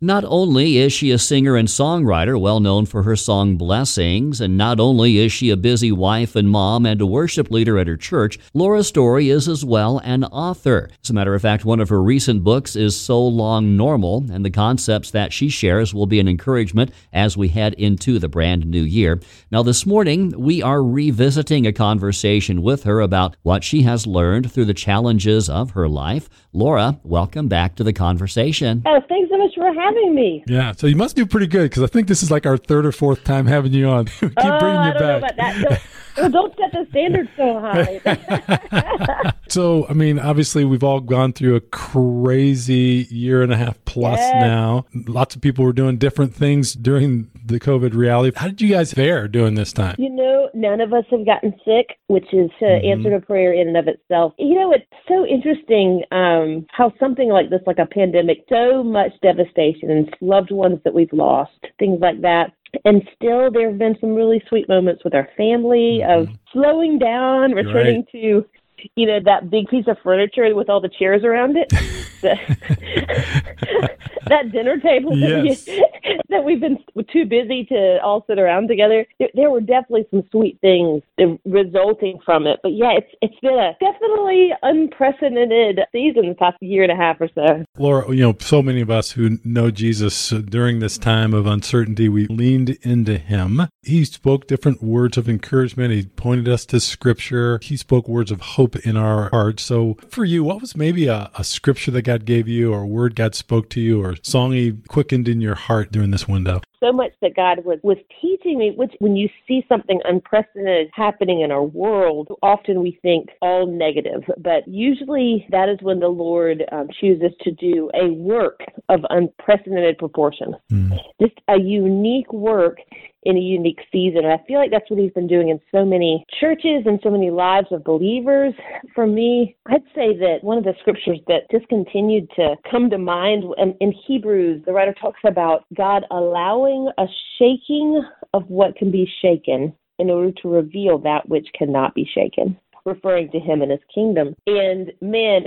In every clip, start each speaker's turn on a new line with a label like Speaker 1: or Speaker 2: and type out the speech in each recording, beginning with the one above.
Speaker 1: Not only is she a singer and songwriter well known for her song Blessings, and not only is she a busy wife and mom and a worship leader at her church, Laura Story is as well an author. As a matter of fact, one of her recent books is So Long Normal, and the concepts that she shares will be an encouragement as we head into the brand new year. Now, this morning, we are revisiting a conversation with her about what she has learned through the challenges of her life. Laura, welcome back to the conversation.
Speaker 2: Oh, thanks so much for having me.
Speaker 3: Yeah, so you must do pretty good because I think this is like our third or fourth time having you on. Keep
Speaker 2: oh,
Speaker 3: bringing you
Speaker 2: I don't
Speaker 3: back.
Speaker 2: Know about that. Don't, well, don't set the standard so high.
Speaker 3: so, I mean, obviously, we've all gone through a crazy year and a half plus
Speaker 2: Yes.
Speaker 3: now. Lots of people were doing different things during the COVID reality. How did you guys fare during this time?
Speaker 2: You know, none of us have gotten sick, which is uh,
Speaker 3: Mhm.
Speaker 2: answered a prayer in and of itself. You know, it's so interesting um, how something like this, like a pandemic, so much devastation and loved ones that we've lost, things like that. And still, there have been some really sweet moments with our family mm-hmm. of slowing down, returning to, you know, that big piece of furniture with all the chairs around it. That dinner table
Speaker 3: Yes.
Speaker 2: That we've been too busy to all sit around together. There, there were definitely some sweet things resulting from it, but yeah, it's it's been a definitely unprecedented season the past year and a half or so.
Speaker 3: Laura, you know, so many of us who know Jesus uh, during this time of uncertainty, we leaned into him. He spoke different words of encouragement. He pointed us to scripture. He spoke words of hope in our hearts. So for you, what was maybe a, a scripture that God gave you or a word God spoke to you or song he quickened in your heart during this window?
Speaker 2: so much that God was, was teaching me, which when you see something unprecedented happening in our world, often we think all negative, but usually that is when the Lord um, chooses to do a work of unprecedented proportion. Just a unique work in a unique season. And I feel like that's what he's been doing in so many churches and so many lives of believers. For me, I'd say that one of the scriptures that just continued to come to mind in, in Hebrews, the writer talks about God allowing a shaking of what can be shaken in order to reveal that which cannot be shaken. Referring to him and his kingdom. And man,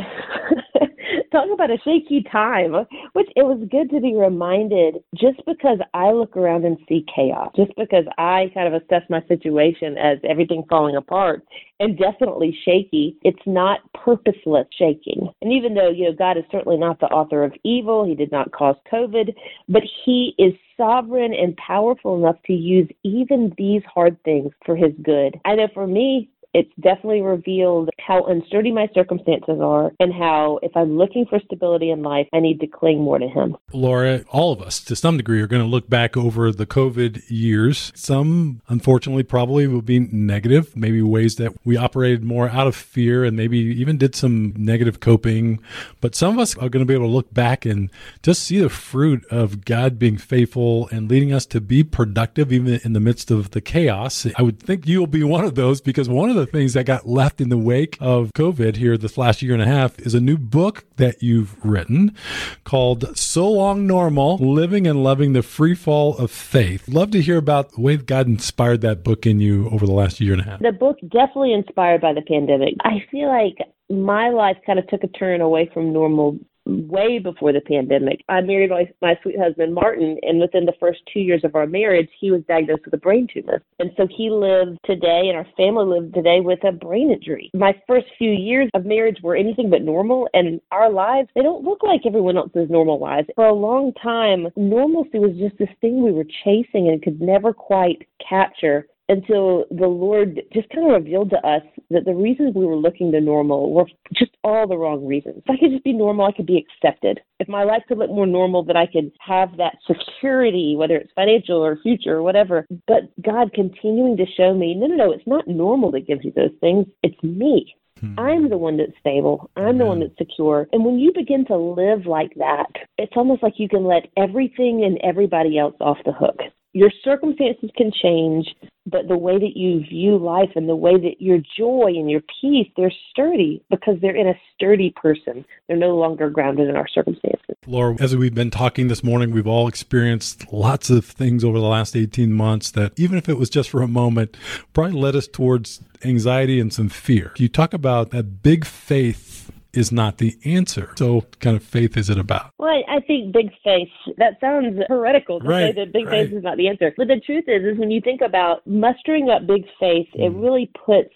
Speaker 2: talk about a shaky time, which it was good to be reminded just because I look around and see chaos, just because I kind of assess my situation as everything falling apart and definitely shaky, it's not purposeless shaking. And even though, you know, God is certainly not the author of evil, He did not cause COVID, but He is sovereign and powerful enough to use even these hard things for His good. I know for me, it's definitely revealed how unsturdy my circumstances are and how if I'm looking for stability in life, I need to cling more to him.
Speaker 3: Laura, all of us to some degree are going to look back over the COVID years. Some, unfortunately, probably will be negative, maybe ways that we operated more out of fear and maybe even did some negative coping. But some of us are going to be able to look back and just see the fruit of God being faithful and leading us to be productive even in the midst of the chaos. I would think you'll be one of those because one of the things that got left in the wake of COVID here this last year and a half is a new book that you've written called So Long Normal Living and Loving the Free Fall of Faith. Love to hear about the way God inspired that book in you over the last year and a half.
Speaker 2: The book definitely inspired by the pandemic. I feel like my life kind of took a turn away from normal way before the pandemic. I married my, my sweet husband, Martin, and within the first two years of our marriage, he was diagnosed with a brain tumor. And so he lived today, and our family lived today with a brain injury. My first few years of marriage were anything but normal, and our lives, they don't look like everyone else's normal lives. For a long time, normalcy was just this thing we were chasing and could never quite capture until the Lord just kind of revealed to us that the reasons we were looking to normal were just all the wrong reasons. If I could just be normal, I could be accepted. If my life could look more normal, that I could have that security, whether it's financial or future or whatever. But God continuing to show me, no, no, no, it's not normal that gives you those things. It's me. Hmm. I'm the one that's stable. I'm the one that's secure. And when you begin to live like that, it's almost like you can let everything and everybody else off the hook. Your circumstances can change, but the way that you view life and the way that your joy and your peace, they're sturdy because they're in a sturdy person. They're no longer grounded in our circumstances.
Speaker 3: Laura, as we've been talking this morning, we've all experienced lots of things over the last 18 months that, even if it was just for a moment, probably led us towards anxiety and some fear. You talk about that big faith is not the answer. So, what kind of faith is it about?
Speaker 2: Well, I think big faith, that sounds heretical to
Speaker 3: right,
Speaker 2: say that big
Speaker 3: right.
Speaker 2: faith is not the answer. But the truth is, is when you think about mustering up big faith, mm. it really puts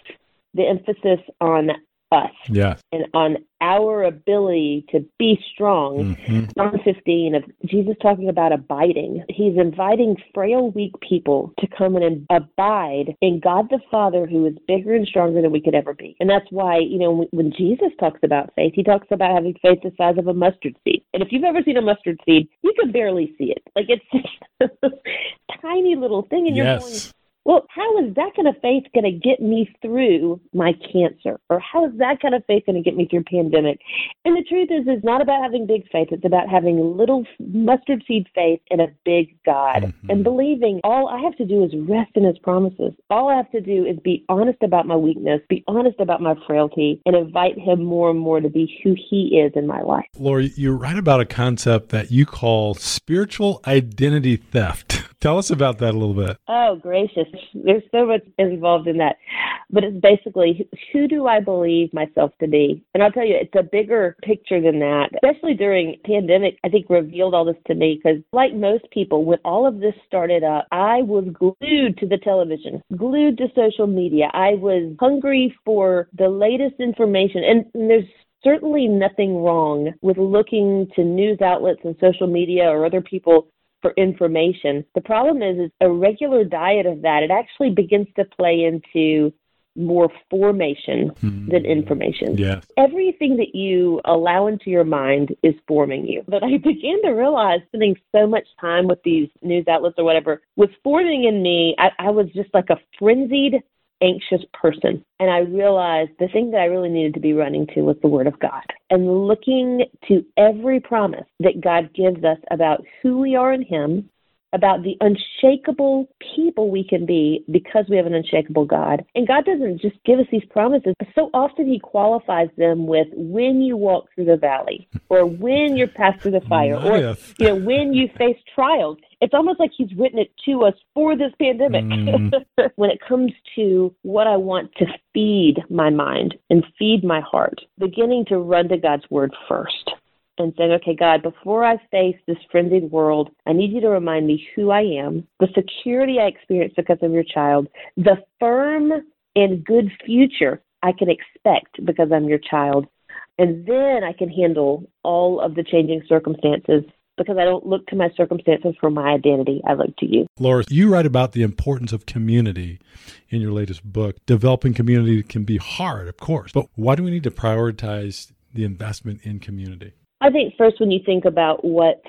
Speaker 2: the emphasis on us
Speaker 3: yeah.
Speaker 2: and on our ability to be strong. Mm-hmm. John 15 of Jesus talking about abiding. He's inviting frail, weak people to come and abide in God the Father who is bigger and stronger than we could ever be. And that's why, you know, when Jesus talks about faith, he talks about having faith the size of a mustard seed. And if you've ever seen a mustard seed, you can barely see it. Like it's a tiny little thing and you're
Speaker 3: yes.
Speaker 2: Well, how is that kind of faith going to get me through my cancer? Or how is that kind of faith going to get me through pandemic? And the truth is, it's not about having big faith. It's about having little mustard seed faith in a big God mm-hmm. and believing all I have to do is rest in his promises. All I have to do is be honest about my weakness, be honest about my frailty, and invite him more and more to be who he is in my life.
Speaker 3: Lori, you write about a concept that you call spiritual identity theft. Tell us about that a little bit.
Speaker 2: Oh, gracious. There's so much involved in that. But it's basically who do I believe myself to be? And I'll tell you, it's a bigger picture than that. Especially during pandemic, I think revealed all this to me because like most people, when all of this started up, I was glued to the television, glued to social media. I was hungry for the latest information. And, and there's certainly nothing wrong with looking to news outlets and social media or other people for information. The problem is, is a regular diet of that, it actually begins to play into more formation mm-hmm. than information.
Speaker 3: Yes.
Speaker 2: Everything that you allow into your mind is forming you. But I began to realize spending so much time with these news outlets or whatever was forming in me. I, I was just like a frenzied anxious person. And I realized the thing that I really needed to be running to was the Word of God and looking to every promise that God gives us about who we are in Him, about the unshakable people we can be because we have an unshakable God. And God doesn't just give us these promises, but so often He qualifies them with when you walk through the valley, or when you're passed through the fire, or you know when you face trials. It's almost like He's written it to us for this pandemic. Mm. when it comes to what I want to feed my mind and feed my heart, beginning to run to God's Word first and saying, okay, God, before I face this frenzied world, I need you to remind me who I am, the security I experience because I'm your child, the firm and good future I can expect because I'm your child. And then I can handle all of the changing circumstances because I don't look to my circumstances for my identity. I look to you.
Speaker 3: Laura, you write about the importance of community in your latest book. Developing community can be hard, of course, but why do we need to prioritize the investment in community?
Speaker 2: I think first, when you think about what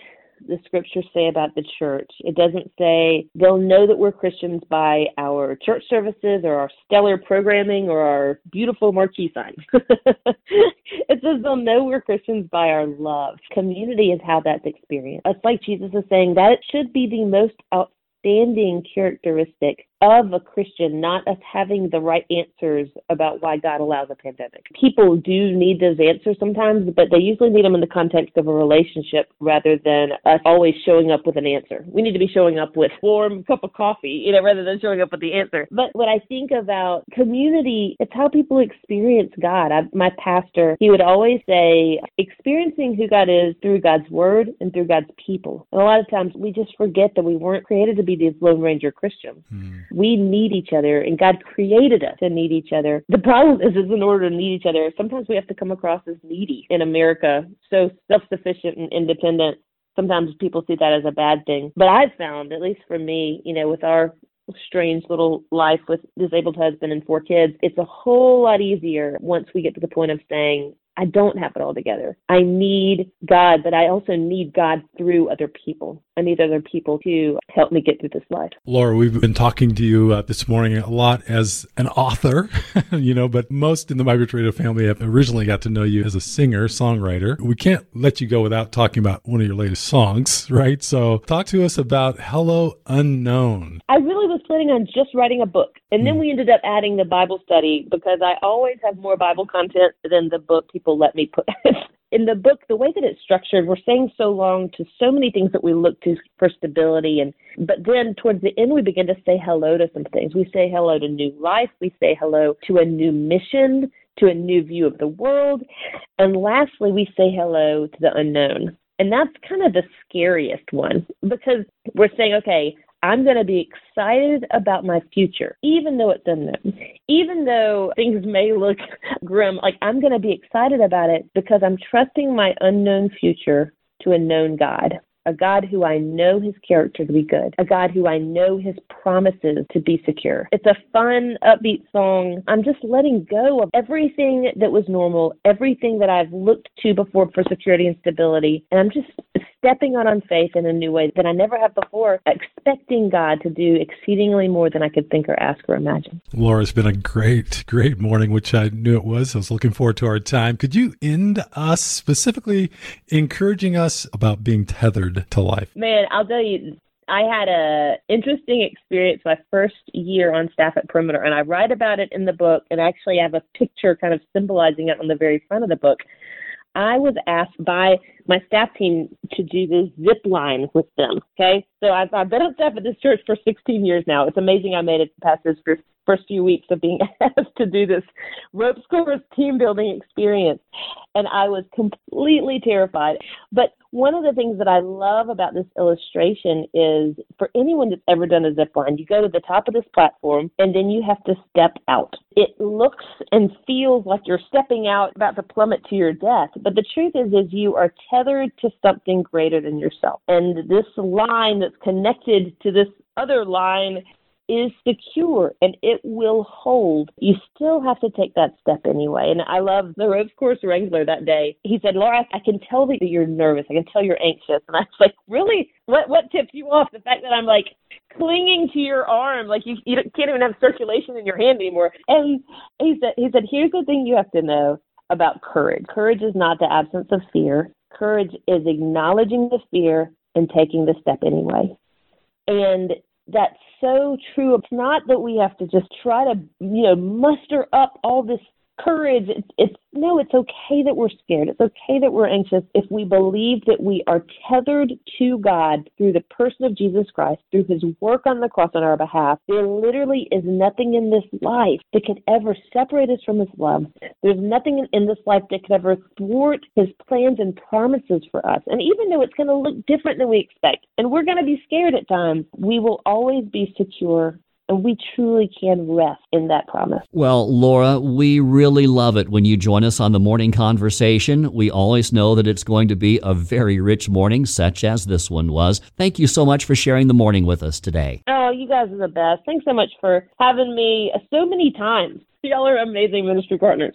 Speaker 2: the scriptures say about the church. It doesn't say they'll know that we're Christians by our church services or our stellar programming or our beautiful marquee signs. it says they'll know we're Christians by our love. Community is how that's experienced. It's like Jesus is saying that it should be the most outstanding characteristic of a Christian, not us having the right answers about why God allows a pandemic. People do need those answers sometimes, but they usually need them in the context of a relationship rather than us always showing up with an answer. We need to be showing up with warm cup of coffee, you know, rather than showing up with the answer. But what I think about community, it's how people experience God. I, my pastor, he would always say, experiencing who God is through God's word and through God's people. And a lot of times we just forget that we weren't created to be these Lone Ranger Christians. Mm. We need each other, and God created us to need each other. The problem is, is in order to need each other, sometimes we have to come across as needy in America, so self-sufficient and independent. Sometimes people see that as a bad thing. But I've found, at least for me, you know, with our strange little life with disabled husband and four kids, it's a whole lot easier once we get to the point of saying, I don't have it all together. I need God, but I also need God through other people. I need other people to help me get through this life.
Speaker 3: Laura, we've been talking to you uh, this morning a lot as an author, you know, but most in the My Bridge Radio family have originally got to know you as a singer, songwriter. We can't let you go without talking about one of your latest songs, right? So talk to us about Hello Unknown.
Speaker 2: I really was planning on just writing a book. And then mm. we ended up adding the Bible study because I always have more Bible content than the book people let me put. in the book, the way that it's structured, we're saying so long to so many things that we look to for stability, and but then towards the end, we begin to say hello to some things. We say hello to new life. We say hello to a new mission to a new view of the world. And lastly, we say hello to the unknown. And that's kind of the scariest one because we're saying, okay, I'm going to be excited about my future, even though it's unknown. Even though things may look grim, like I'm going to be excited about it because I'm trusting my unknown future to a known God a God who I know his character to be good, a God who I know his promises to be secure. It's a fun, upbeat song. I'm just letting go of everything that was normal, everything that I've looked to before for security and stability, and I'm just stepping out on faith in a new way that I never have before, expecting God to do exceedingly more than I could think or ask or imagine.
Speaker 3: Laura, it's been a great, great morning, which I knew it was. I was looking forward to our time. Could you end us specifically encouraging us about being tethered to life?
Speaker 2: Man, I'll tell you, I had a interesting experience my first year on staff at Perimeter, and I write about it in the book, and actually I have a picture kind of symbolizing it on the very front of the book. I was asked by my staff team to do this zip line with them. Okay, so I've, I've been on staff at this church for 16 years now. It's amazing I made it past this first, few weeks of being asked to do this ropes course team building experience, and I was completely terrified. But one of the things that I love about this illustration is for anyone that's ever done a zip line, you go to the top of this platform and then you have to step out. It looks and feels like you're stepping out about to plummet to your death, but the truth is is you are tethered to something greater than yourself. And this line that's connected to this other line is secure and it will hold. You still have to take that step anyway. And I love the ropes course wrangler that day. He said, Laura, I can tell that you're nervous. I can tell you're anxious. And I was like, really? What what tips you off? The fact that I'm like clinging to your arm, like you, you can't even have circulation in your hand anymore. And he said, he said, here's the thing you have to know about courage. Courage is not the absence of fear. Courage is acknowledging the fear and taking the step anyway. And that's so true. It's not that we have to just try to, you know, muster up all this courage. It's, it's no, it's okay that we're scared. It's okay that we're anxious if we believe that we are tethered to God through the person of Jesus Christ, through his work on the cross on our behalf. There literally is nothing in this life that could ever separate us from his love. There's nothing in this life that could ever thwart his plans and promises for us. And even though it's going to look different than we expect, and we're going to be scared at times, we will always be secure and we truly can rest in that promise.
Speaker 1: Well, Laura, we really love it when you join us on the morning conversation. We always know that it's going to be a very rich morning, such as this one was. Thank you so much for sharing the morning with us today.
Speaker 2: Oh, you guys are the best. Thanks so much for having me so many times. Y'all are amazing ministry partners.